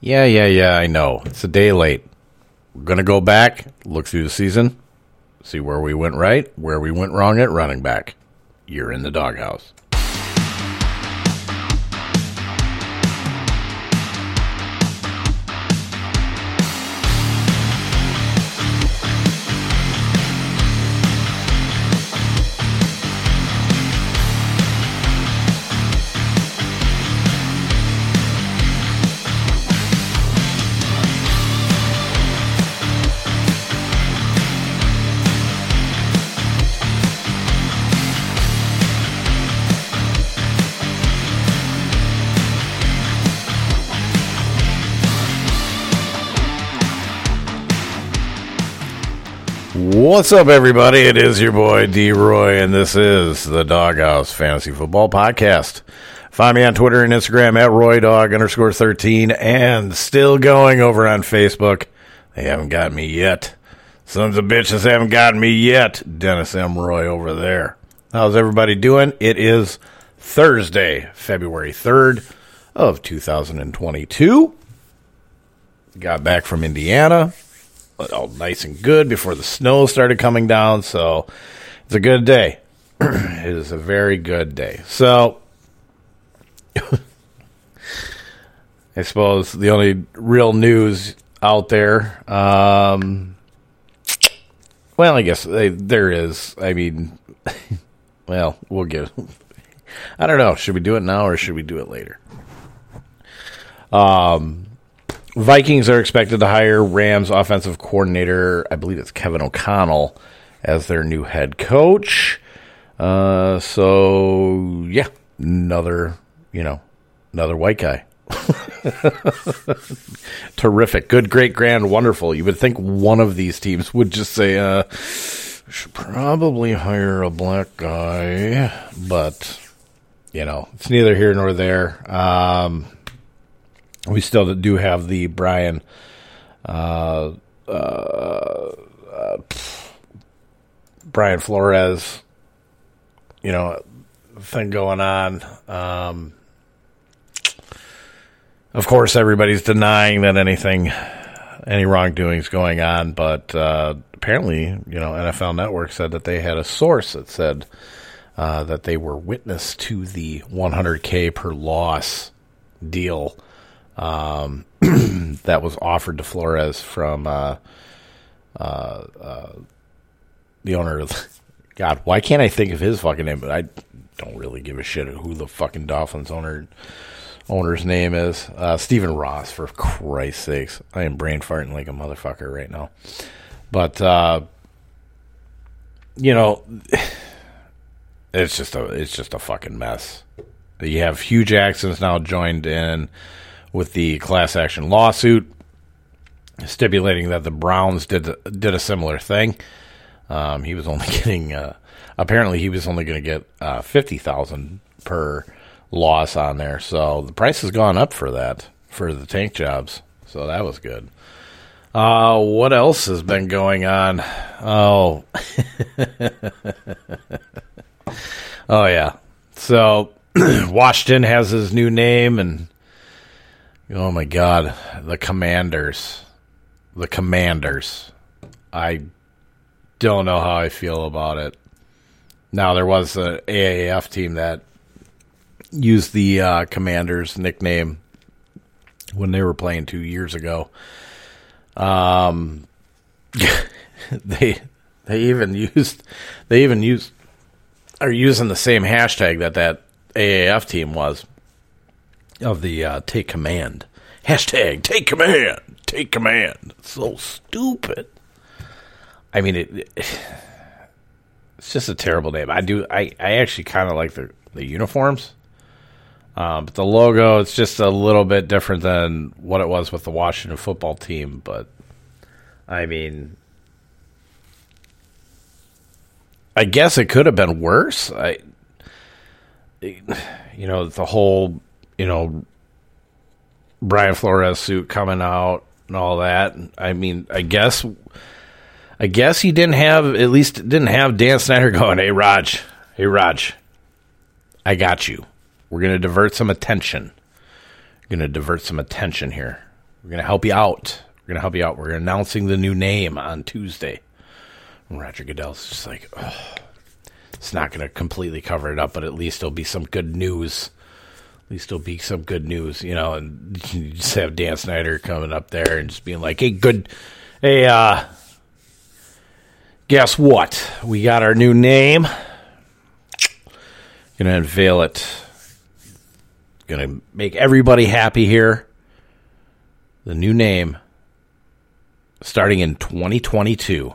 Yeah, yeah, yeah, I know. It's a day late. We're going to go back, look through the season, see where we went right, where we went wrong at running back. You're in the doghouse. What's up, everybody? It is your boy D Roy, and this is the Dawghouse Fantasy Football Podcast. Find me on Twitter and Instagram at RoyDog underscore 13 and still going over on Facebook. They haven't got me yet. Sons of bitches haven't gotten me yet. Dennis M. Roy over there. How's everybody doing? It is Thursday, February 3rd of 2022. Got back from Indiana all nice and good before the snow started coming down. So it's a good day. it is a very good day. So I suppose the only real news out there, um, well, I guess they, there is. I mean, well, we'll get. I don't know. Should we do it now or should we do it later? Um, Vikings are expected to hire Rams offensive coordinator, I believe it's Kevin O'Connell, as their new head coach. Uh, so yeah, another you know another white guy. Terrific, good, great, grand, wonderful. You would think one of these teams would just say, uh, "Should probably hire a black guy," but you know it's neither here nor there. Um, we still do have the Brian uh, uh, Brian Flores, you know, thing going on. Um, of course, everybody's denying that anything, any wrongdoing is going on, but uh, apparently, you know, NFL Network said that they had a source that said uh, that they were witness to the 100K per loss deal um, that was offered to Flores from uh, uh, uh, the owner of. God, why can't I think of his fucking name? But I don't really give a shit who the fucking Dolphins owner owner's name is. Uh, Stephen Ross, for Christ's sakes. I am brain farting like a motherfucker right now. But, uh, you know, it's just a it's just a fucking mess. You have Hue Jackson's now joined in with the class action lawsuit, stipulating that the Browns did did a similar thing. Um, he was only getting uh, apparently he was only going to get uh, fifty thousand per loss on there, so the price has gone up for that for the tank jobs. So that was good. Uh, what else has been going on? Oh, oh yeah. So Washington has his new name, and Oh my God, the Commanders, the Commanders. I don't know how I feel about it. Now there was an AAF team that used the uh, Commanders nickname when they were playing two years ago. Um, they they even used they even used are using the same hashtag that that AAF team was of the uh, take command. Hashtag take command. Take command. so stupid. I mean, it, it, it's just a terrible name. I do. I, I actually kind of like the the uniforms, um, but the logo it's just a little bit different than what it was with the Washington football team. But I mean, I guess it could have been worse. I, you know, the whole you know, Brian Flores suit coming out and all that. I mean, I guess, I guess he didn't have at least didn't have Dan Snyder going, "Hey Raj, hey Raj, I got you. We're gonna divert some attention. We're to divert some attention here. We're to help you out. We're to help you out. We're announcing the new name on Tuesday. And Roger Goodell's just like, oh, it's not going to completely cover it up, but at least it'll be some good news. At least it'll be some good news, you know. And you just have Dan Snyder coming up there and just being like, "Hey, good, hey, uh, guess what? We got our new name. Gonna unveil it. Gonna make everybody happy here. The new name starting in 2022.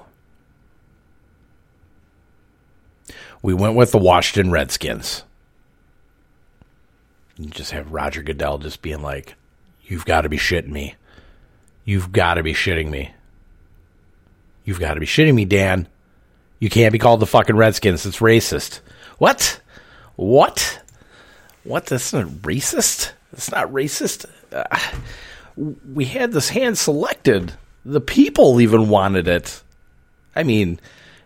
We went with the Washington Redskins. You just have Roger Goodell just being like, You've got to be shitting me. You've got to be shitting me. You've got to be shitting me, Dan. You can't be called the fucking Redskins. It's racist. What? What? What? That's not racist? That's not racist. Uh, we had this hand selected. The people even wanted it. I mean,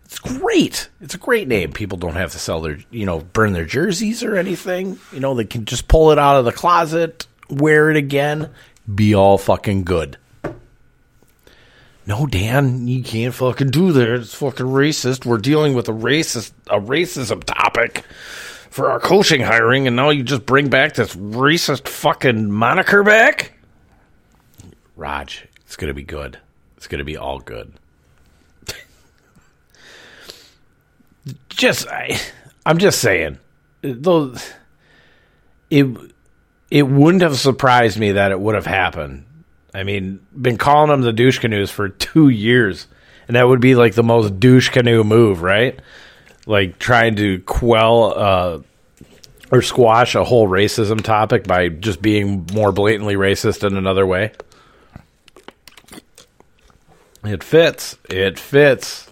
it's great. It's a great name. People don't have to sell their, you know, burn their jerseys or anything. You know, they can just pull it out of the closet, wear it again, be all fucking good. No, Dan, you can't fucking do that. It's fucking racist. We're dealing with a racist a racism topic for our coaching hiring, and now you just bring back this racist fucking moniker back? Raj, it's gonna be good. It's gonna be all good. Just I, I'm just saying, though it it wouldn't have surprised me that it would have happened. I mean, been calling them the douche canoes for two years, and that would be like the most douche canoe move, right? Like trying to quell uh, or squash a whole racism topic by just being more blatantly racist in another way. It fits. It fits.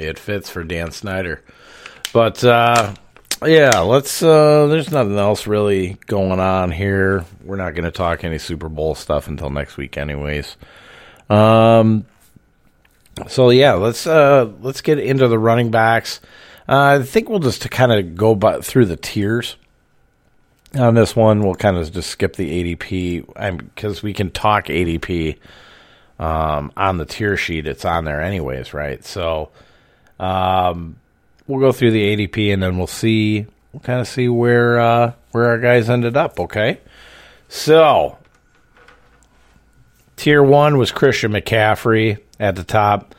It fits for Dan Snyder. But uh, yeah, let's. Uh, there's nothing else really going on here. We're not going to talk any Super Bowl stuff until next week, anyways. Um. So yeah, let's uh let's get into the running backs. Uh, I think we'll just kind of go by, through the tiers on this one. We'll kind of just skip the ADP because we can talk ADP um, on the tier sheet. It's on there anyways, right? So um, we'll go through the ADP and then we'll see. We'll kind of see where uh, where our guys ended up. Okay, so tier one was Christian McCaffrey at the top.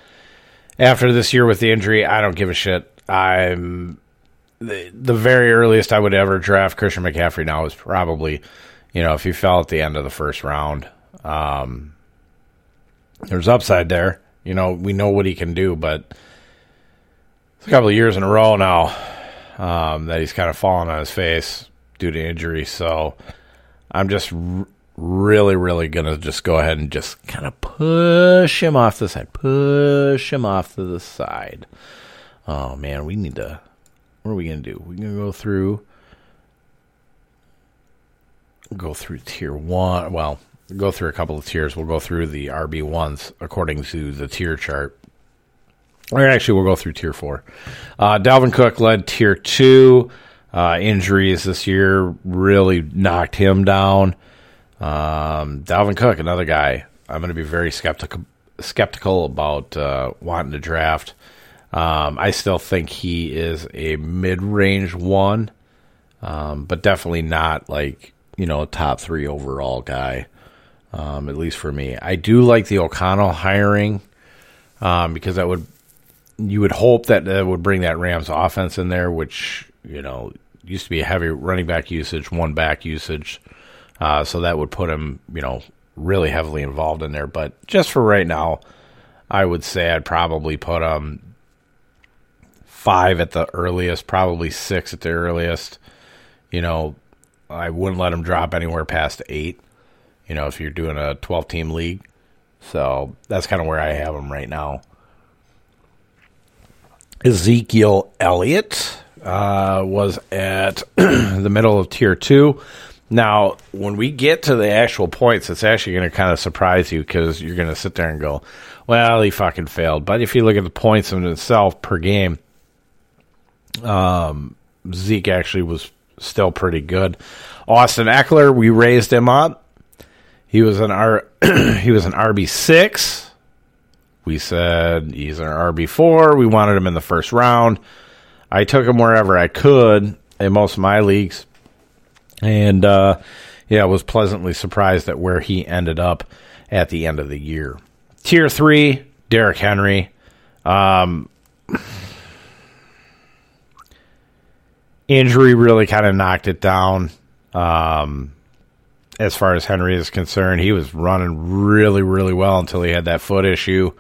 After this year with the injury, I don't give a shit. I'm the, the very earliest I would ever draft Christian McCaffrey now is probably, you know, if he fell at the end of the first round. Um, there's upside there. You know, we know what he can do, but it's a couple of years in a row now um, that he's kind of fallen on his face due to injury. So I'm just r- really, really going to just go ahead and just kind of push him off the side, push him off to the side. Oh man, we need to. What are we going to do? We're going to go through. Go through tier one. Well, go through a couple of tiers. We'll go through the RB ones according to the tier chart. Or actually, we'll go through tier four. Uh, Dalvin Cook led tier two. Uh, injuries this year really knocked him down. Um, Dalvin Cook, another guy, I'm going to be very skeptical skeptical about uh, wanting to draft. Um, I still think he is a mid range one, um, but definitely not like you know a top three overall guy. Um, at least for me, I do like the O'Connell hiring um, because that would you would hope that that would bring that Rams offense in there, which you know used to be a heavy running back usage, one back usage. Uh, so that would put him, you know, really heavily involved in there. But just for right now, I would say I'd probably put him five at the earliest, probably six at the earliest. You know, I wouldn't let him drop anywhere past eight. You know, if you're doing a 12 team league. So that's kind of where I have him right now. Ezekiel Elliott uh, was at the middle of tier two. Now, when we get to the actual points, it's actually going to kind of surprise you because you're going to sit there and go, well, he fucking failed. But if you look at the points in itself per game, um, Zeke actually was still pretty good. Austin Ekeler, we raised him up. He was an R. he was an RB six. We said he's an RB four. We wanted him in the first round. I took him wherever I could in most of my leagues, and uh, yeah, was pleasantly surprised at where he ended up at the end of the year. Tier three, Derrick Henry. Um, injury really kind of knocked it down. Um, as far as Henry is concerned, he was running really, really well until he had that foot issue.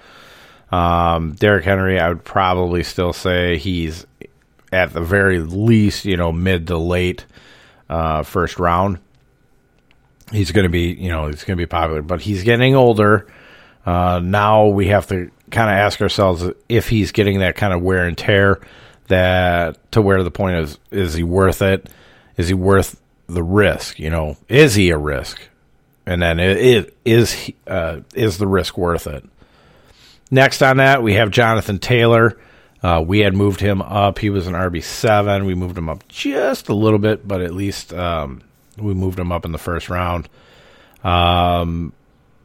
Um, Derrick Henry, I would probably still say he's at the very least, you know, mid to late uh, first round. He's going to be, you know, he's going to be popular, but he's getting older. Uh, now we have to kind of ask ourselves if he's getting that kind of wear and tear that to where the point is is he worth it? Is he worth the risk? You know, is he a risk? And then it, it is uh, is the risk worth it? Next on that, we have Jonathan Taylor. Uh, we had moved him up. He was an RB seven. We moved him up just a little bit, but at least um, we moved him up in the first round. Um,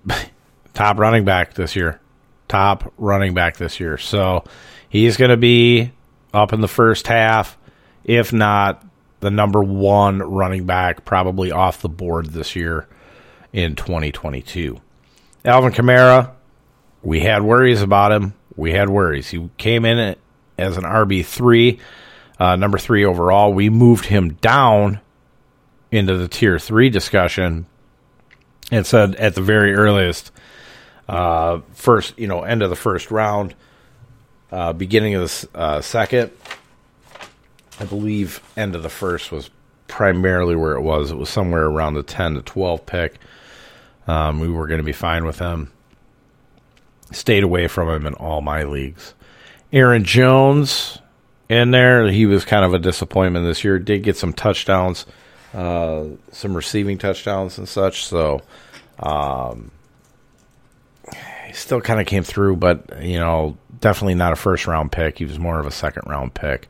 top running back this year. Top running back this year. So he's going to be up in the first half, if not the number one running back, probably off the board this year in 2022. Alvin Kamara, we had worries about him. We had worries. He came in as an RB3, uh, number three overall. We moved him down into the tier three discussion and said at the very earliest, uh, first, you know, end of the first round, uh, beginning of the uh, second. I believe end of the first was primarily where it was. It was somewhere around the 10 to 12 pick. Um, we were going to be fine with him. Stayed away from him in all my leagues. Aaron Jones in there. He was kind of a disappointment this year. Did get some touchdowns, uh, some receiving touchdowns and such. So, um, still kind of came through, but you know, definitely not a first round pick. He was more of a second round pick.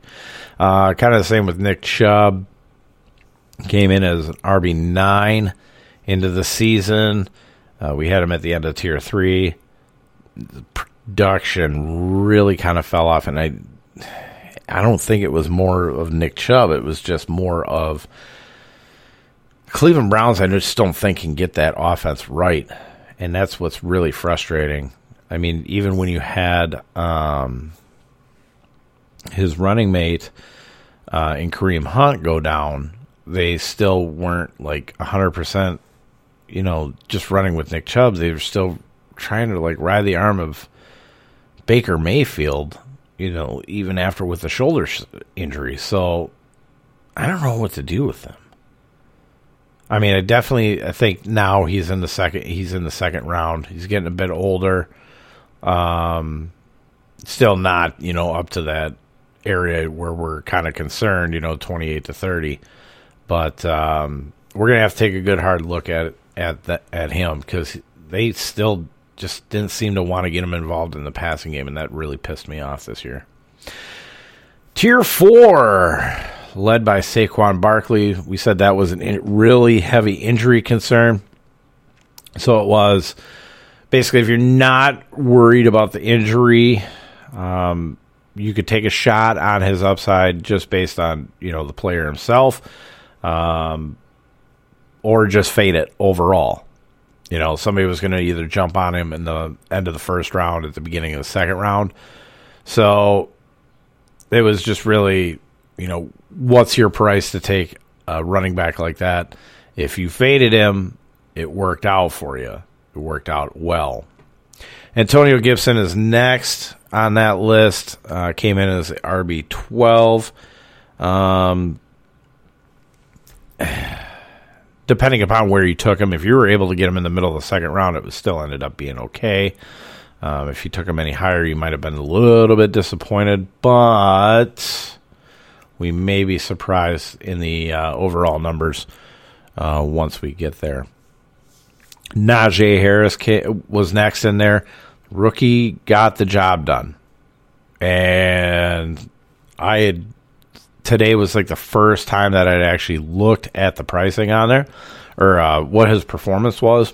Uh, kind of the same with Nick Chubb. Came in as an RB nine into the season. Uh, we had him at the end of tier three. The production really kind of fell off, and I, I don't think it was more of Nick Chubb. It was just more of Cleveland Browns. I just don't think can get that offense right and that's what's really frustrating. I mean, even when you had um, his running mate uh, in Kareem Hunt go down, they still weren't like hundred percent. You know, just running with Nick Chubb, they were still trying to like ride the arm of Baker Mayfield. You know, even after with the shoulder injury. So I don't know what to do with them. I mean, I definitely I think now he's in the second he's in the second round. He's getting a bit older. Um still not, you know, up to that area where we're kind of concerned, you know, 28 to 30. But um we're going to have to take a good hard look at at the, at him cuz they still just didn't seem to want to get him involved in the passing game and that really pissed me off this year. Tier 4 led by Saquon Barkley. We said that was a really heavy injury concern. So it was basically if you're not worried about the injury, um, you could take a shot on his upside just based on you know the player himself, um, or just fade it overall. You know, somebody was going to either jump on him in the end of the first round, at the beginning of the second round. So it was just really you know, what's your price to take a running back like that? If you faded him, it worked out for you. It worked out well. Antonio Gibson is next on that list. Uh, came in as RB twelve. Um, depending upon where you took him, if you were able to get him in the middle of the second round, it was still ended up being okay. Um, if you took him any higher, you might have been a little bit disappointed, but we may be surprised in the uh, overall numbers uh, once we get there. Najee Harris was next in there. Rookie got the job done. And I had today was like the first time that I'd actually looked at the pricing on there or uh, what his performance was.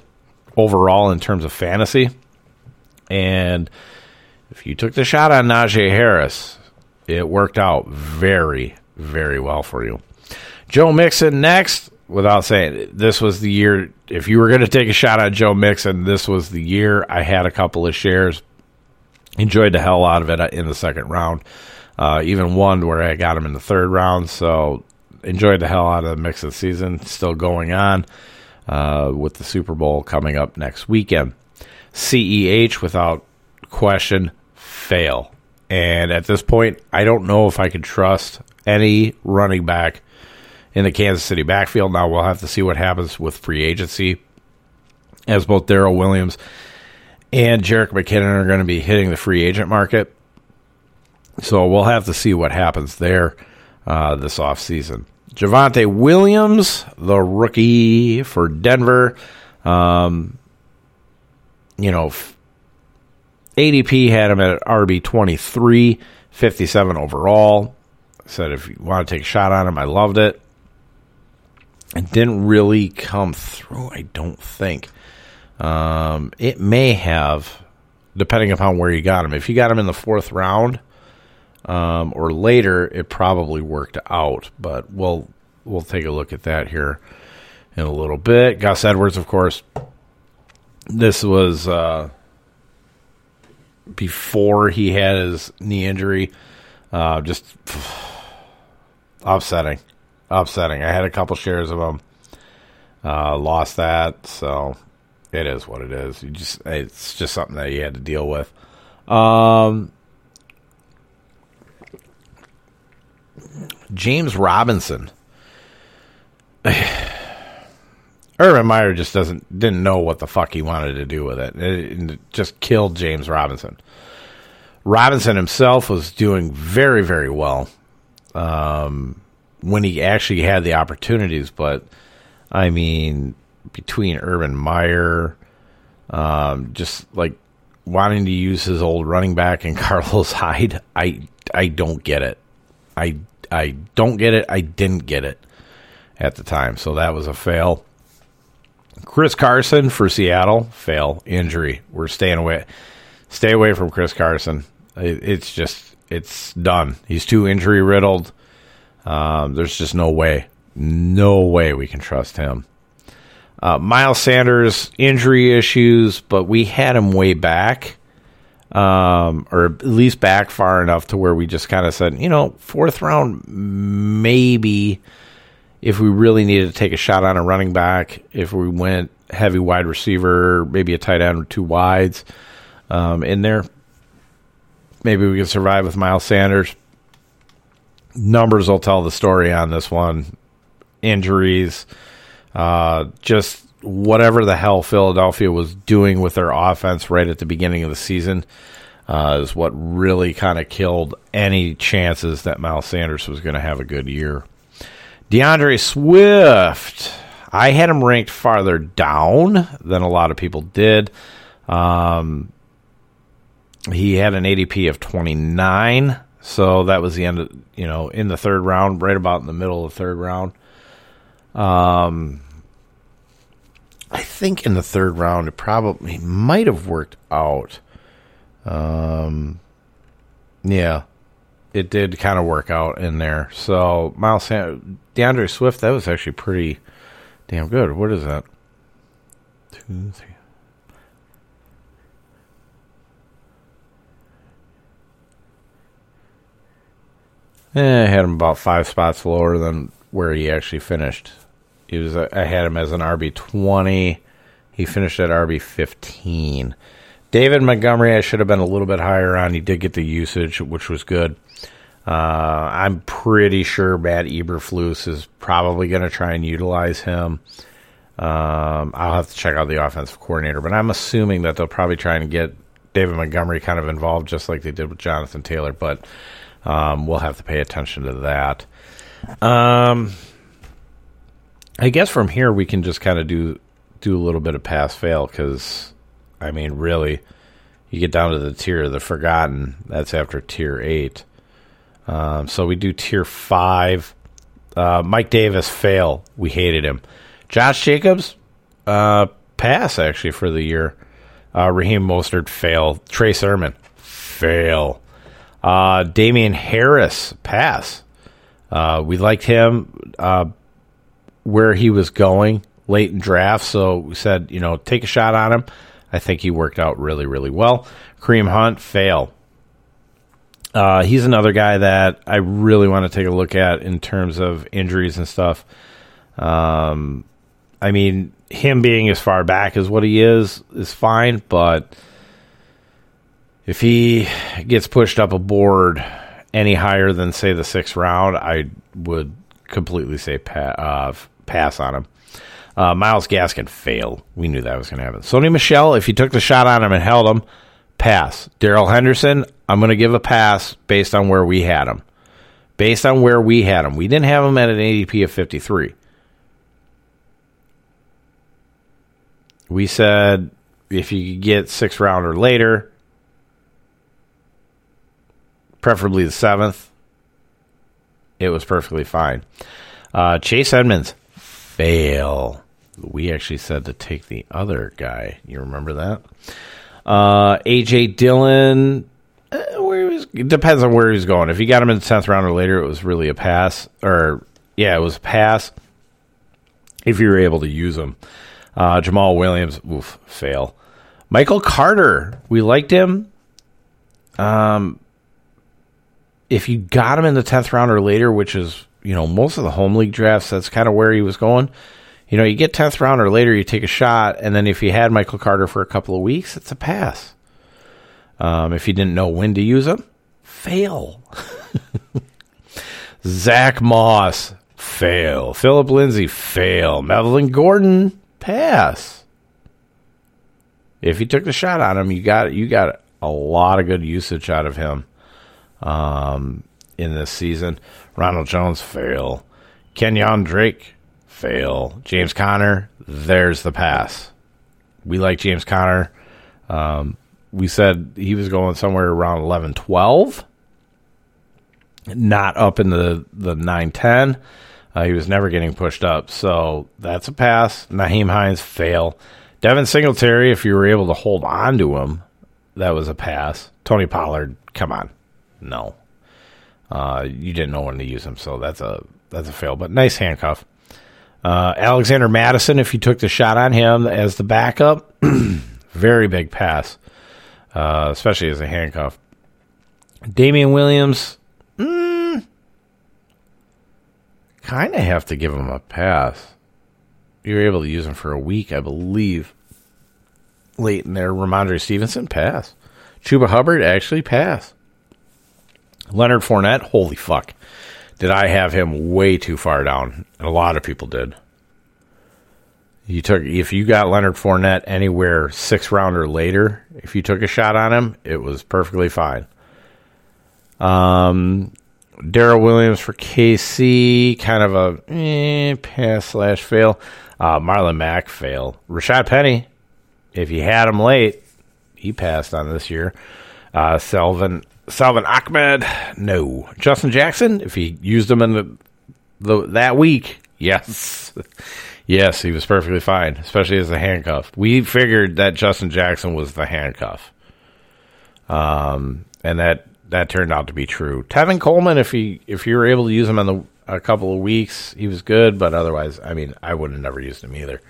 overall in terms of fantasy. And if you took the shot on Najee Harris, it worked out very, very well for you. Joe Mixon next, without saying this was the year. If you were going to take a shot on Joe Mixon, this was the year. I had a couple of shares, enjoyed the hell out of it in the second round. Uh, even one where I got him in the third round. So enjoyed the hell out of the mix Mixon season. Still going on uh, with the Super Bowl coming up next weekend. CEH, without question, fail. And at this point, I don't know if I can trust any running back in the Kansas City backfield. Now we'll have to see what happens with free agency, as both Darrel Williams and Jerick McKinnon are going to be hitting the free agent market. So we'll have to see what happens there uh, this offseason. Javonte Williams, the rookie for Denver. Um, you know, ADP had him at RB 23, 57 overall. Said if you want to take a shot on him, I loved it. It didn't really come through, I don't think. Um, it may have, depending upon where you got him. If you got him in the fourth round um, or later, it probably worked out. But we'll we'll take a look at that here in a little bit. Gus Edwards, of course. This was uh, before he had his knee injury. Uh, just upsetting upsetting. I had a couple shares of them, uh, lost that, so it is what it is. You just it's just something that you had to deal with. Um, James Robinson. Urban Meyer just doesn't didn't know what the fuck he wanted to do with it. It, it just killed James Robinson. Robinson himself was doing very very well. Um, when he actually had the opportunities. But I mean, between Urban Meyer, um, just like wanting to use his old running back and Carlos Hyde, I I don't get it. I I don't get it. I didn't get it at the time, so that was a fail. Chris Carson for Seattle, fail injury. We're staying away. Stay away from Chris Carson. It, it's just it's done. He's too injury riddled. Um, there's just no way, no way we can trust him. Uh, Miles Sanders injury issues, but we had him way back, um, or at least back far enough to where we just kind of said, you know, fourth round, maybe if we really needed to take a shot on a running back, if we went heavy wide receiver, maybe a tight end or two wides um, in there, maybe we could survive with Miles Sanders numbers will tell the story on this one. Injuries, uh, just whatever the hell Philadelphia was doing with their offense right at the beginning of the season uh, is what really kind of killed any chances that Miles Sanders was going to have a good year. D'Andre Swift, I had him ranked farther down than a lot of people did. Um, he had an ADP of 29. So that was the end of, you know, in the third round, right about in the middle of the third round. Um, I think in the third round, it probably might have worked out. Um, yeah, it did kind of work out in there. So Miles Sand- D'Andre Swift, that was actually pretty damn good. What is that? Two, three. Eh, I had him about five spots lower than where he actually finished. He was I had him as an RB twenty. He finished at RB fifteen. David Montgomery, I should have been a little bit higher on. He did get the usage, which was good. Uh, I'm pretty sure Matt Eberflus is probably going to try and utilize him. Um, I'll have to check out the offensive coordinator, but I'm assuming that they'll probably try and get David Montgomery kind of involved, just like they did with Jonathan Taylor. But um, we'll have to pay attention to that. Um, I guess from here we can just kind of do do a little bit of pass fail because, I mean, really, you get down to the tier of the forgotten. That's after tier eight. Um, so we do tier five. Uh, Mike Davis fail. We hated him. Josh Jacobs, uh, pass actually for the year. Uh, Raheem Mostert fail. Trey Sermon fail. Uh, Damien Harris pass. Uh, we liked him uh, where he was going late in draft, so we said you know take a shot on him. I think he worked out really really well. Kareem Hunt fail. Uh, he's another guy that I really want to take a look at in terms of injuries and stuff. Um, I mean, him being as far back as what he is is fine, but if he gets pushed up a board any higher than say the sixth round, I would completely say pa- uh, pass on him. Uh, Myles Gaskin failed. We knew that was going to happen. Sony Michel, if you took the shot on him and held him, pass. Darrell Henderson, I'm going to give a pass based on where we had him. Based on where we had him. We didn't have him at an ADP of 53. We said if you could get six round or later, preferably the seventh, it was perfectly fine. Uh, Chase Edmonds, fail. We actually said to take the other guy. You remember that? Uh, AJ Dillon, uh, where he was, it depends on where he's going. If you got him in the tenth round or later, it was really a pass. Or yeah, it was a pass. If you were able to use him, uh, Jamaal Williams, oof, fail. Michael Carter, we liked him. Um, if you got him in the tenth round or later, which is you know most of the home league drafts, that's kind of where he was going. You know, you get tenth round or later, you take a shot, and then if you had Michael Carter for a couple of weeks, it's a pass. Um, if you didn't know when to use him, fail. Zach Moss, fail. Philip Lindsay, fail. Melvin Gordon, pass. If you took the shot on him, you got you got a lot of good usage out of him um, in this season. Ronald Jones, fail. Kenyon Drake, fail. James Conner, there's the pass. We like James Conner. Um, we said he was going somewhere around 11 12, not up in the, the 9 10. Uh, he was never getting pushed up. So that's a pass. Nyheim Hines, fail. Devin Singletary, if you were able to hold on to him, that was a pass. Tony Pollard, come on. No. Uh, you didn't know when to use him, so that's a that's a fail. But nice handcuff. Uh, Alexander Mattison, if you took the shot on him as the backup, very big pass, uh, especially as a handcuff. Damien Williams, mm, kind of have to give him a pass. You were able to use him for a week, I believe. Late in there, Rhamondre Stevenson, pass. Chuba Hubbard, actually, pass. Leonard Fournette, holy fuck. Did I have him way too far down? And a lot of people did. You took if you got Leonard Fournette anywhere six rounder later, if you took a shot on him, it was perfectly fine. Um, Darrel Williams for KC, kind of a eh, pass slash fail. Uh, Marlon Mack fail. Rashad Penny, if you had him late, he passed on this year. Uh, Salvon Salvon Ahmed, no. Justin Jackson, if he used him in the, the that week, yes. yes, he was perfectly fine, especially as a handcuff. We figured that Justin Jackson was the handcuff. Um, and that that turned out to be true. Tevin Coleman, if he if you were able to use him in the a couple of weeks, he was good, but otherwise, I mean, I would have never used him either.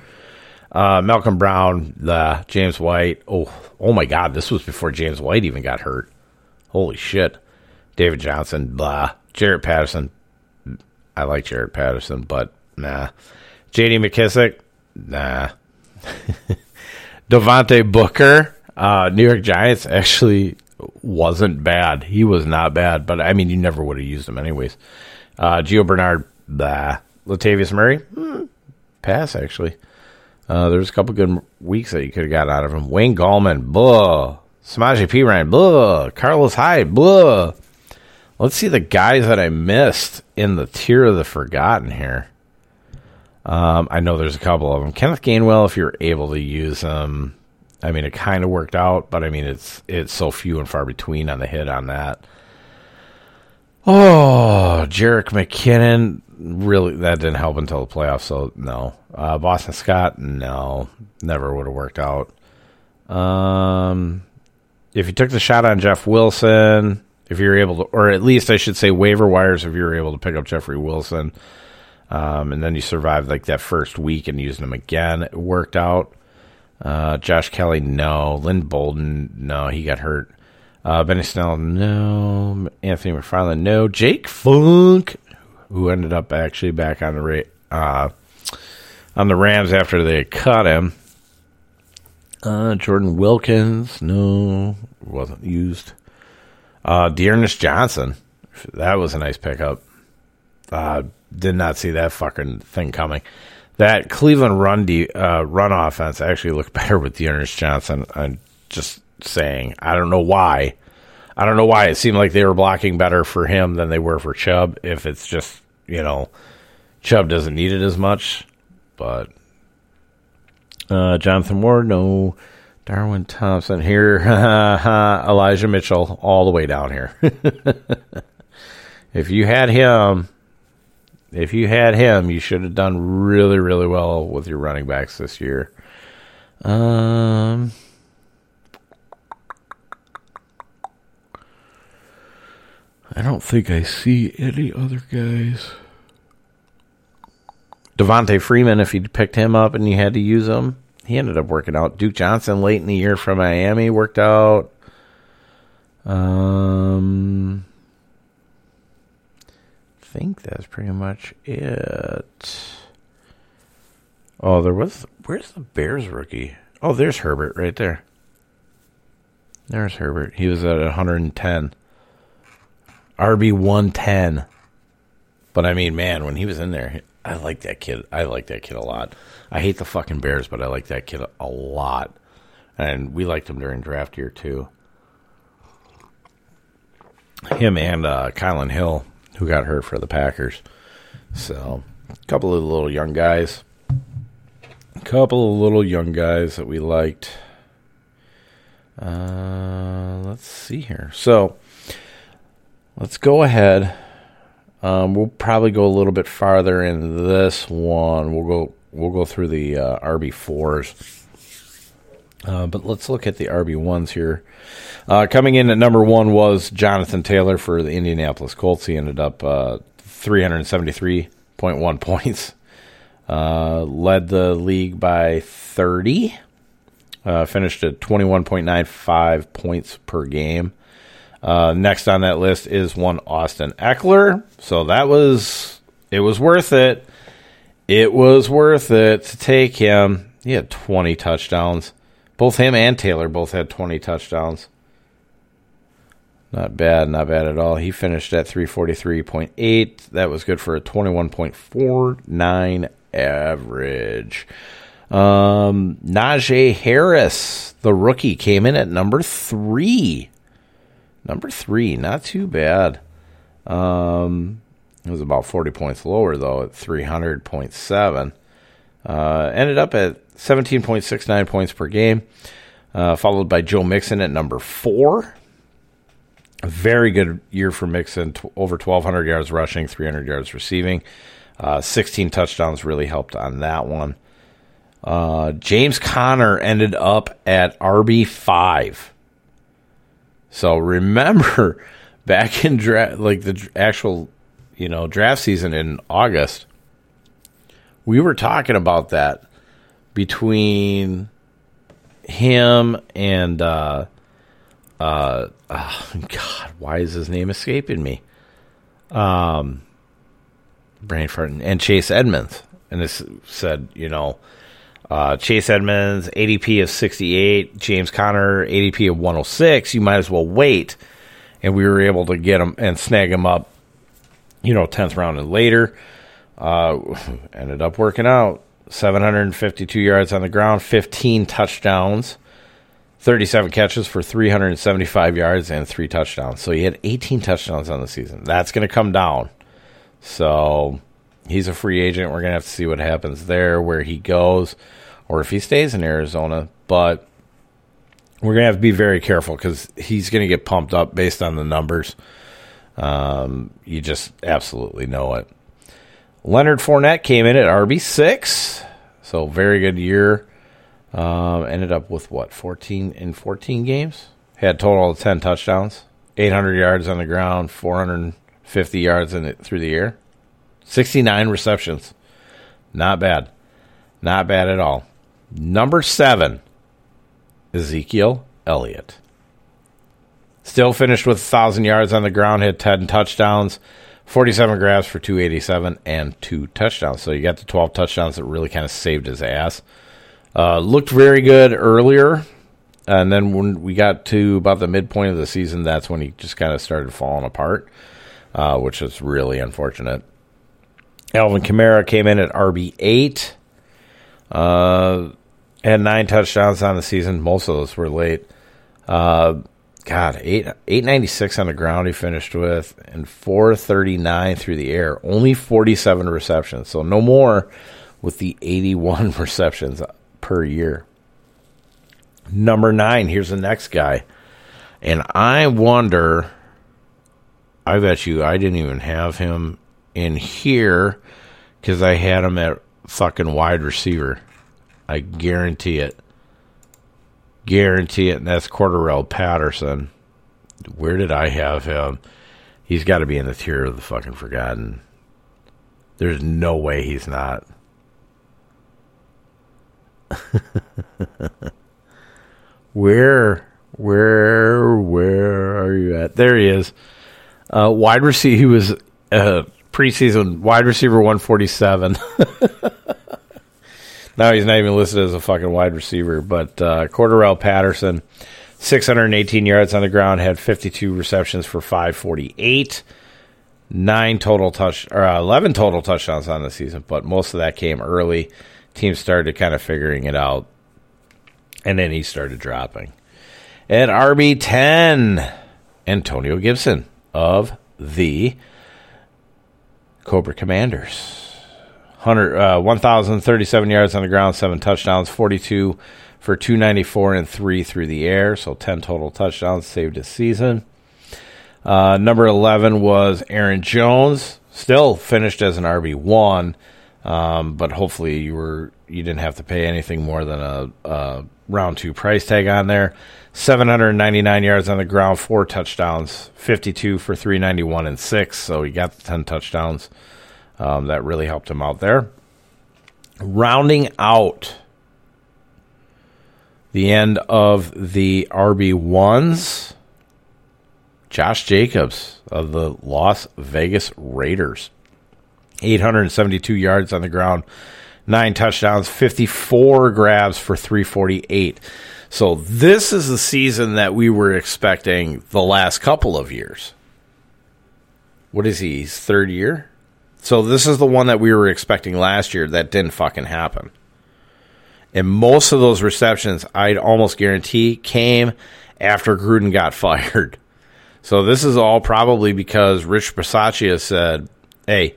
Uh, Malcolm Brown, the James White. Oh, oh my God, this was before James White even got hurt. Holy shit. David Johnson, blah. Jaret Patterson. I like Jaret Patterson, but nah. JD McKissic, nah. Devontae Booker, uh, New York Giants actually wasn't bad. He was not bad, but I mean, you never would have used him anyways. Uh, Gio Bernard, blah. Latavius Murray, hmm, pass actually. Uh, there's a couple good weeks that you could have got out of him. Wayne Gallman, blah. Samaje Ryan, blah. Carlos Hyde, blah. Let's see the guys that I missed in the tier of the forgotten here. Um, I know there's a couple of them. Kenneth Gainwell, if you're able to use him, I mean, it kind of worked out, but I mean, it's it's so few and far between on the hit on that. Oh, Jerick McKinnon, really that didn't help until the playoffs. So no, uh, Boston Scott, no, never would have worked out. Um, if you took the shot on Jeff Wilson, if you're able to, or at least I should say waiver wires, if you were able to pick up Jeffrey Wilson, um, and then you survived like that first week and using him again, it worked out. Uh, Josh Kelley, no. Lynn Bowden, no, he got hurt. Uh, Benny Snell, no. Anthony McFarland, no. Jake Funk, who ended up actually back on the uh, on the Rams after they cut him. Uh, Jordan Wilkins, no, wasn't used. Uh, D'Ernest Johnson, that was a nice pickup. Uh, did not see that fucking thing coming. That Cleveland run de- uh, run offense actually looked better with D'Ernest Johnson. I'm just saying. I don't know why. I don't know why it seemed like they were blocking better for him than they were for Chubb. If it's just you know, Chubb doesn't need it as much, but uh, Jonathan Ward, no. Darwin Thompson here. Elijah Mitchell, all the way down here. if you had him, if you had him, you should have done really, really well with your running backs this year. Um, I don't think I see any other guys. Devonta Freeman, if you picked him up and you had to use him, he ended up working out. Duke Johnson late in the year from Miami worked out. Um, I think that's pretty much it. Oh, there was. Where's the Bears rookie? Oh, there's Herbert right there. There's Herbert. He was at 110. RB 110. But I mean, man, when he was in there, I like that kid. I like that kid a lot. I hate the fucking Bears, but I like that kid a lot. And we liked him during draft year too. Him and uh, Kylin Hill, who got hurt for the Packers. So, a couple of little young guys. A couple of little young guys that we liked. Uh, let's see here. So, let's go ahead um, we'll probably go a little bit farther in this one. We'll go we'll go through the uh, RB fours, uh, but let's look at the RB ones here. Uh, coming in at number one was Jonathan Taylor for the Indianapolis Colts. He ended up uh, three hundred seventy three point one points. Uh, led the league by thirty. Uh, finished at twenty one point nine five points per game. Uh, next on that list is one Austin Ekeler. So that was it was worth it. It was worth it to take him. He had 20 touchdowns. Both him and Taylor both had 20 touchdowns. Not bad, not bad at all. He finished at 343.8. That was good for a 21.49 average. Um, Najee Harris, the rookie, came in at number three. Number three, not too bad. Um, it was about 40 points lower, though, at 300.7. Uh, ended up at 17.69 points per game, uh, followed by Joe Mixon at number four. A very good year for Mixon, t- over 1,200 yards rushing, 300 yards receiving. Uh, 16 touchdowns really helped on that one. Uh, James Conner ended up at RB5. So remember back in draft, like the actual, you know, draft season in August, we were talking about that between him and uh uh oh, god why is his name escaping me? Um brain fart and chase edmonds. And this said you know uh, Chase Edmonds, ADP of 68. James Conner, ADP of 106. You might as well wait. And we were able to get him and snag him up, you know, 10th round and later. Uh, ended up working out. 752 yards on the ground, 15 touchdowns, 37 catches for 375 yards and three touchdowns. So he had 18 touchdowns on the season. That's going to come down. So he's a free agent. We're going to have to see what happens there, where he goes, or if he stays in Arizona. But we're going to have to be very careful because he's going to get pumped up based on the numbers. Um, you just absolutely know it. Leonard Fournette came in at RB6. So very good year. Um, ended up with what, 14 in 14 games? Had total of 10 touchdowns, 800 yards on the ground, 450 yards in it through the air, 69 receptions. Not bad. Not bad at all. Number seven, Ezekiel Elliott. Still finished with 1,000 yards on the ground, hit 10 touchdowns, 47 grabs for 287, and two touchdowns. So you got the 12 touchdowns that really kind of saved his ass. Uh, looked very good earlier. And then when we got to about the midpoint of the season, that's when he just kind of started falling apart, uh, which is really unfortunate. Alvin Kamara came in at RB8. Uh, had nine touchdowns on the season. Most of those were late. Uh, God, eight eight ninety six on the ground he finished with, and four thirty nine through the air. Only forty seven receptions, so no more with the eighty one receptions per year. Number nine, here's the next guy, and I wonder. I bet you I didn't even have him in here because I had him at fucking wide receiver. I guarantee it. Guarantee it. And that's Cordarrelle Patterson. Where did I have him? He's got to be in the tier of the fucking forgotten. There's no way he's not. where, where, where are you at? There he is. Uh, wide receiver. He was uh, preseason wide receiver 147. now he's not even listed as a fucking wide receiver, but uh, Cordarrelle Patterson, 618 yards on the ground, had 52 receptions for 548, nine total touch or uh, 11 total touchdowns on the season, but most of that came early. Teams started kind of figuring it out, and then he started dropping. At RB 10, Antonio Gibson of the Cobra Commanders. 100, uh, 1,037 yards on the ground, seven touchdowns, 42 for 294 and three through the air. So 10 total touchdowns, saved his season. Uh, number 11 was Aaron Jones, still finished as an RB1, um, but hopefully you were you didn't have to pay anything more than a, a round two price tag on there. 799 yards on the ground, four touchdowns, 52 for 391 and six. So he got the 10 touchdowns. Um, that really helped him out there. Rounding out the end of the RB1s, Josh Jacobs of the Las Vegas Raiders. 872 yards on the ground, nine touchdowns, 54 grabs for 348. So this is the season that we were expecting the last couple of years. What is he? Third year? So this is the one that we were expecting last year that didn't fucking happen. And most of those receptions, I'd almost guarantee, came after Gruden got fired. So this is all probably because Rich Bisaccia said, hey,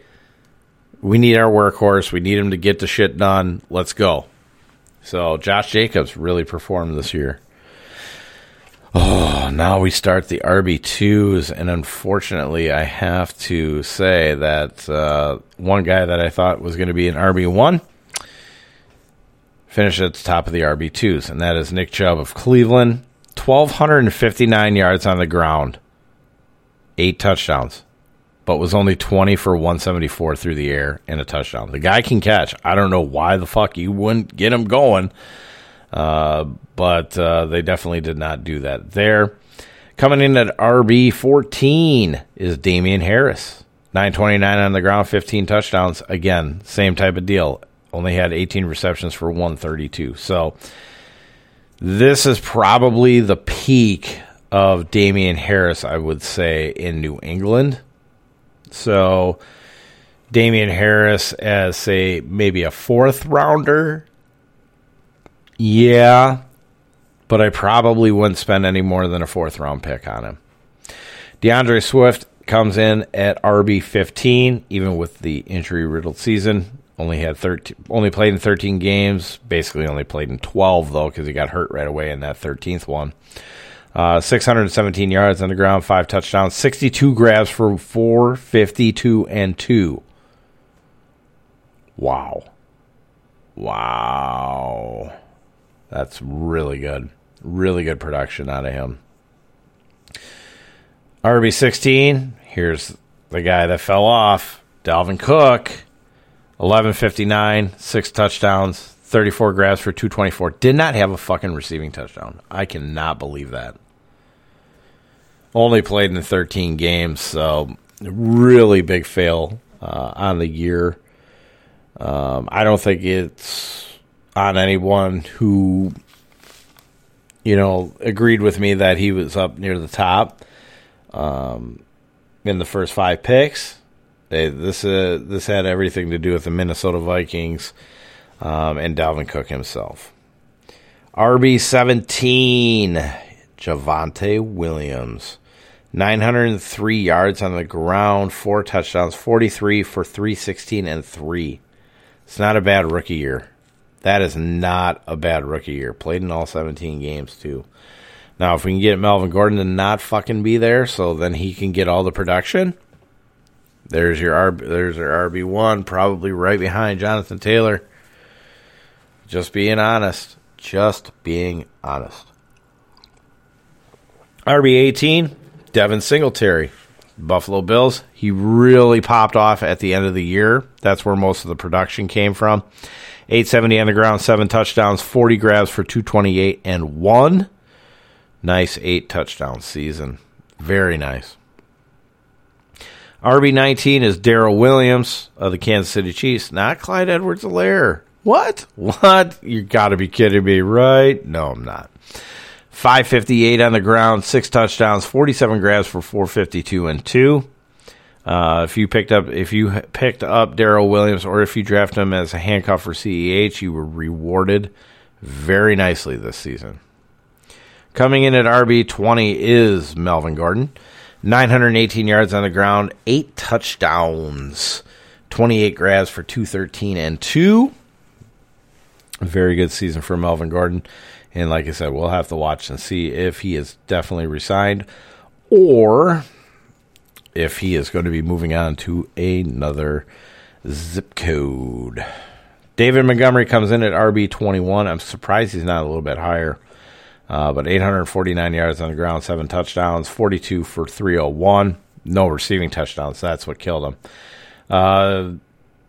we need our workhorse. We need him to get the shit done. Let's go. So Josh Jacobs really performed this year. Oh, now we start the RB2s, and unfortunately, I have to say that uh, one guy that I thought was going to be an RB1 finished at the top of the RB2s, and that is Nick Chubb of Cleveland. 1,259 yards on the ground, eight touchdowns but was only 20 for 174 through the air and a touchdown. The guy can catch. I don't know why the fuck you wouldn't get him going, but uh, they definitely did not do that there. Coming in at RB 14 is Damien Harris. 929 on the ground, 15 touchdowns. Again, same type of deal. Only had 18 receptions for 132. So this is probably the peak of Damien Harris, I would say, in New England. So Damien Harris as say maybe a fourth rounder. Yeah, but I probably wouldn't spend any more than a fourth round pick on him. D'Andre Swift comes in at RB fifteen, even with the injury riddled season. Only had 13, only played in 13 games. Basically, only played in 12 though, because he got hurt right away in that 13th one. Uh, 617 yards on the ground, five touchdowns, 62 grabs for 452 and two. Wow. Wow. That's really good. Really good production out of him. RB16, here's the guy that fell off, Dalvin Cook. 1159, six touchdowns, 34 grabs for 224. Did not have a fucking receiving touchdown. I cannot believe that. Only played in 13 games, so really big fail uh, on the year. Um, I don't think it's on anyone who, you know, agreed with me that he was up near the top um, in the first five picks. They, this uh, this had everything to do with the Minnesota Vikings um, and Dalvin Cook himself. RB seventeen, Javonte Williams, nine hundred and three yards on the ground, four touchdowns, forty three for three sixteen and three. It's not a bad rookie year. That is not a bad rookie year. Played in all seventeen games too. Now, if we can get Melvin Gordon to not fucking be there, so then he can get all the production there's your RB, there's your RB one, probably right behind Jonathan Taylor. Just being honest. Just being honest. RB eighteen, Devin Singletary. Buffalo Bills. He really popped off at the end of the year. That's where most of the production came from. 870 on the ground, seven touchdowns, 40 grabs for 228 and one. Nice eight touchdown season. Very nice. RB19 is Darrel Williams of the Kansas City Chiefs, not Clyde Edwards Helaire. What? What? You got to be kidding me, right? No, I'm not. 558 on the ground, six touchdowns, 47 grabs for 452 and two. Uh, if you picked up if you picked up Darrel Williams or if you drafted him as a handcuff for CEH, you were rewarded very nicely this season. Coming in at RB 20 is Melvin Gordon. 918 yards on the ground, eight touchdowns, 28 grabs for 213 and two. Very good season for Melvin Gordon. And like I said, we'll have to watch and see if he is definitely resigned or if he is going to be moving on to another zip code. David Montgomery comes in at RB21. I'm surprised he's not a little bit higher. Uh, but 849 yards on the ground, seven touchdowns, 42 for 301. No receiving touchdowns. That's what killed him. Uh,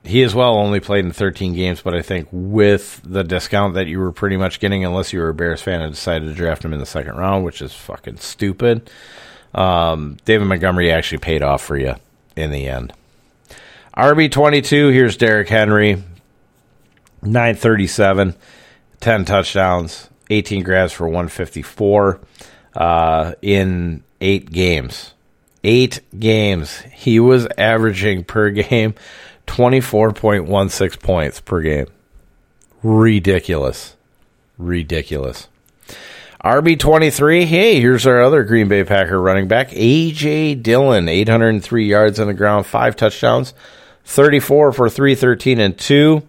he as well only played in 13 games, but I think with the discount that you were pretty much getting, unless you were a Bears fan and decided to draft him in the second round, which is fucking stupid, um, David Montgomery actually paid off for you in the end. RB22, here's Derrick Henry, 937, 10 touchdowns, 18 grabs for 154 uh, in eight games. Eight games. He was averaging per game 24.16 points per game. Ridiculous. Ridiculous. RB23, hey, here's our other Green Bay Packer running back, A.J. Dillon, 803 yards on the ground, five touchdowns, 34 for 313 and 2.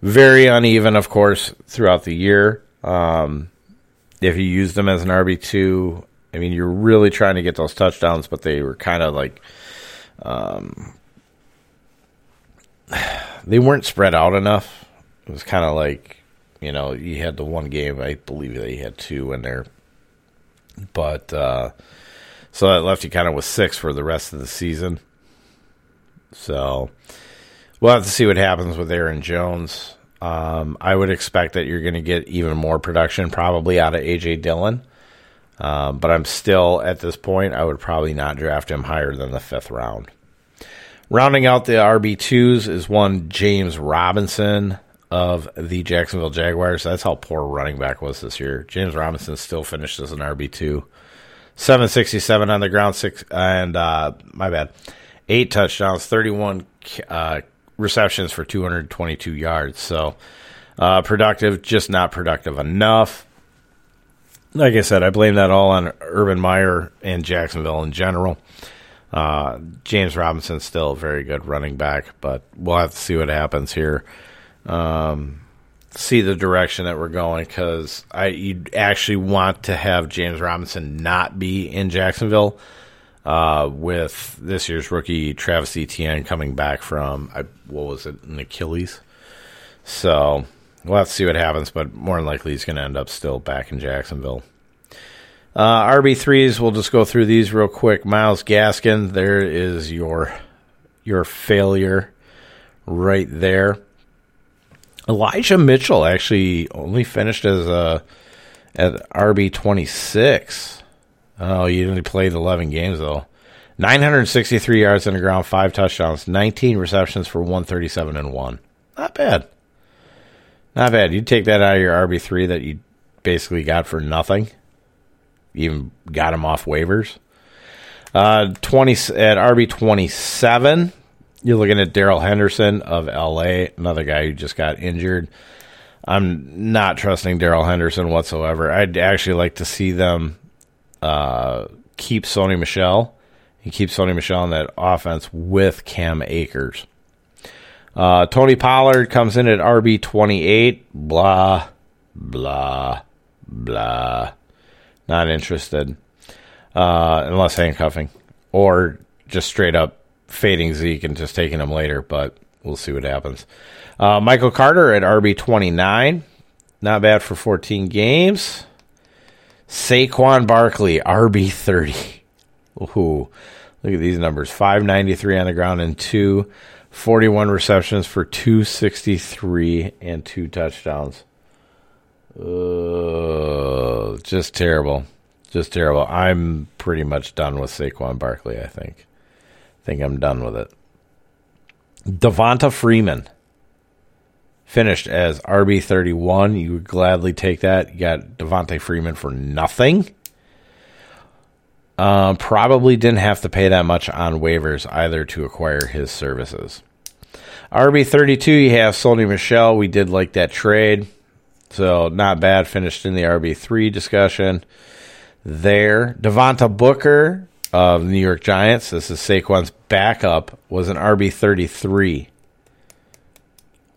Very uneven, of course, throughout the year. Um, if you use them as an RB two, I mean, you're really trying to get those touchdowns, but they were kind of like, um, they weren't spread out enough. It was kind of like, you know, you had the one game, I believe that you had two in there, but uh, so that left you kind of with six for the rest of the season. So we'll have to see what happens with Aaron Jones. Um, I would expect that you're going to get even more production probably out of AJ Dillon. Um, but I'm still at this point, I would probably not draft him higher than the fifth round. Rounding out the RB2s is one James Robinson of the Jacksonville Jaguars. That's how poor running back was this year. James Robinson still finished as an RB2. 767 on the ground, six, and uh, my bad, eight touchdowns, 31 uh, receptions for 222 yards. So uh, productive, just not productive enough. Like I said, I blame that all on Urban Meyer and Jacksonville in general. Uh, James Robinson still a very good running back, but we'll have to see what happens here. Um, see the direction that we're going because I you actually want to have James Robinson not be in Jacksonville uh, with this year's rookie Travis Etienne coming back from I, what was it, an Achilles. So we'll have to see what happens, but more than likely he's going to end up still back in Jacksonville. Uh, RB3s, we'll just go through these real quick. Myles Gaskin, there is your your failure right there. Elijah Mitchell actually only finished as a at RB twenty six. Oh, he only played eleven games though. Nine hundred sixty three yards on the ground, five touchdowns, nineteen receptions for one thirty seven and one. Not bad. Not bad. You take that out of your RB three that you basically got for nothing. You even got him off waivers. Uh, twenty at RB twenty seven. You're looking at Darrell Henderson of LA, another guy who just got injured. I'm not trusting Darrell Henderson whatsoever. I'd actually like to see them uh, keep Sony Michel and keep Sony Michel in that offense with Cam Akers. Uh, Tony Pollard comes in at RB 28. Blah, blah, blah. Not interested. Uh, unless handcuffing. Or just straight up fading Zeke and just taking him later, but we'll see what happens. Uh, Michael Carter at RB 29. Not bad for 14 games. Saquon Barkley, RB 30. Ooh, look at these numbers 593 on the ground and two. 41 receptions for 263 and two touchdowns. Uh, just terrible. Just terrible. I'm pretty much done with Saquon Barkley, I think think I'm done with it. Devonta Freeman finished as RB31. You would gladly take that. You got Devonta Freeman for nothing. Uh, probably didn't have to pay that much on waivers either to acquire his services. RB32, you have Sony Michel. We did like that trade. So not bad. Finished in the RB3 discussion there. Devontae Booker of the New York Giants. This is Saquon's backup, was an RB 33.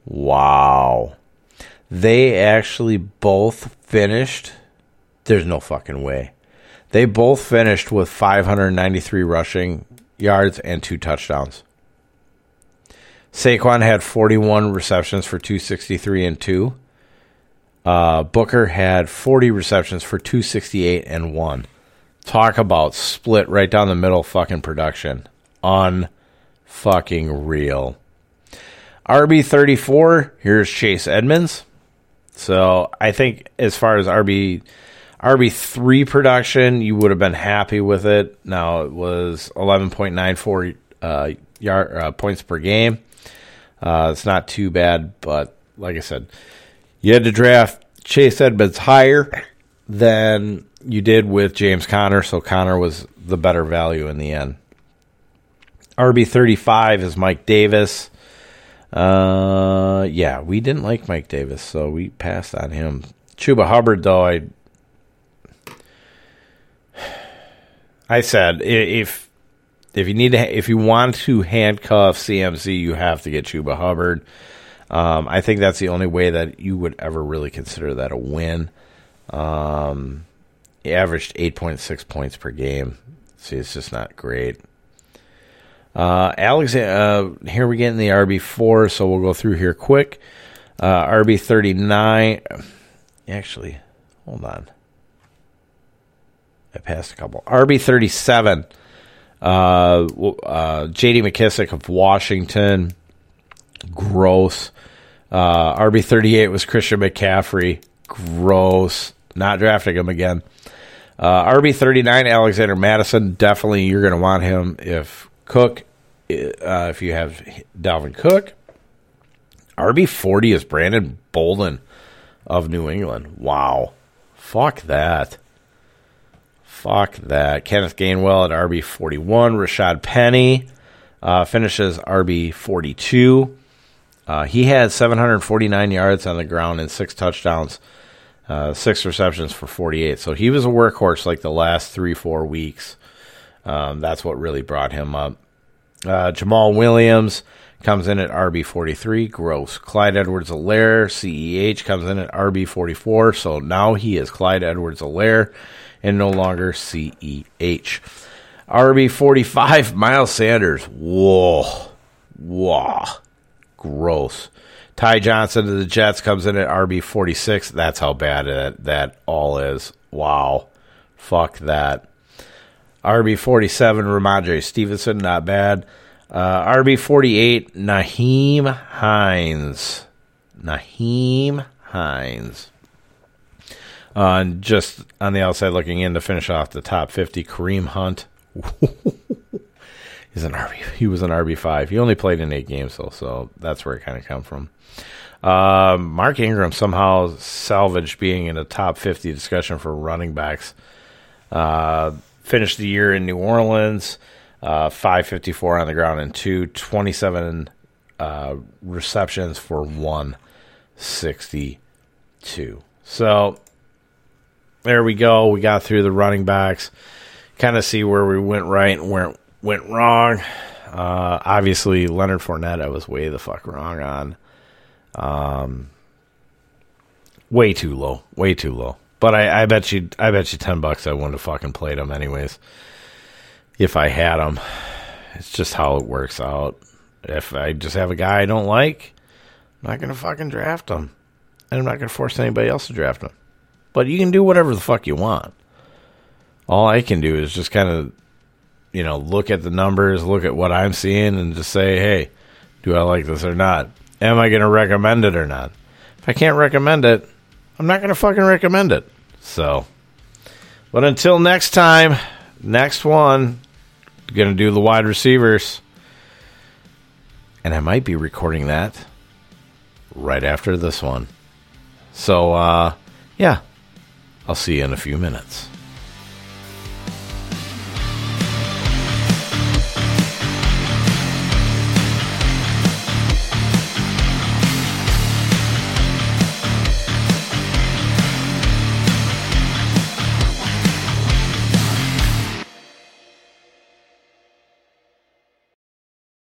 Wow. They actually both finished. There's no fucking way. They both finished with 593 rushing yards and two touchdowns. Saquon had 41 receptions for 263 and 2. Uh, Booker had 40 receptions for 268 and 1. Talk about split right down the middle fucking production. On fucking real. RB34, here's Chase Edmonds. So I think as far as RB RB3 production, you would have been happy with it. Now it was 11.94 uh, yard, uh, points per game. Uh, it's not too bad, but like I said, you had to draft Chase Edmonds higher than you did with James Conner, so Conner was the better value in the end. RB thirty five is Mike Davis. Uh, yeah, we didn't like Mike Davis, so we passed on him. Chuba Hubbard, though, I I said if if you need to if you want to handcuff CMC, you have to get Chuba Hubbard. Um, I think that's the only way that you would ever really consider that a win. Um, he averaged 8.6 points per game. See, it's just not great. Uh, Alex, uh, here we get in the RB4, so we'll go through here quick. Uh, RB39. Actually, hold on. I passed a couple. RB37. Uh, uh, JD McKissic of Washington. Gross. Uh, RB38 was Christian McCaffrey. Gross. Not drafting him again. Uh, RB thirty nine, Alexander Mattison. Definitely, you're going to want him if Cook, uh, if you have Dalvin Cook. RB forty is Brandon Bolden of New England. Wow, fuck that. Fuck that. Kenneth Gainwell at RB forty one. Rashad Penny uh, finishes RB forty two. Uh, he had 749 yards on the ground and six touchdowns uh, six receptions for 48. So he was a workhorse like the last three, four weeks. Um, that's what really brought him up. Uh, Jamaal Williams comes in at RB 43. Gross. Clyde Edwards Helaire, CEH, comes in at RB 44. So now he is Clyde Edwards Helaire and no longer CEH. RB 45, Miles Sanders. Whoa. Whoa. Gross. Ty Johnson of the Jets comes in at RB 46. That's how bad that, that all is. Wow. Fuck that. RB 47, Rhamondre Stevenson. Not bad. Uh, RB 48, Nyheim Hines. Nyheim Hines. Uh, just on the outside looking in to finish off the top 50, Kareem Hunt. He's an RB. He was an RB five. He only played in eight games though, so that's where it kind of come from. Uh, Mark Ingram somehow salvaged being in the top fifty discussion for running backs. Uh, finished the year in New Orleans, uh, five fifty four on the ground and two twenty seven uh, receptions for one sixty two. So there we go. We got through the running backs kind of see where we went right and where went wrong. Uh, obviously, Leonard Fournette, I was way the fuck wrong on. Um, way too low, way too low. But I, I bet you, I bet you ten bucks I wouldn't have fucking played him anyways. If I had him, it's just how it works out. If I just have a guy I don't like, I'm not gonna fucking draft him, and I'm not gonna force anybody else to draft him. But you can do whatever the fuck you want all I can do is just kind of, you know, look at the numbers, look at what I'm seeing, and just say, hey, do I like this or not? Am I going to recommend it or not? If I can't recommend it, I'm not going to fucking recommend it. So, but until next time, next one, going to do the wide receivers. And I might be recording that right after this one. So, uh, yeah, I'll see you in a few minutes.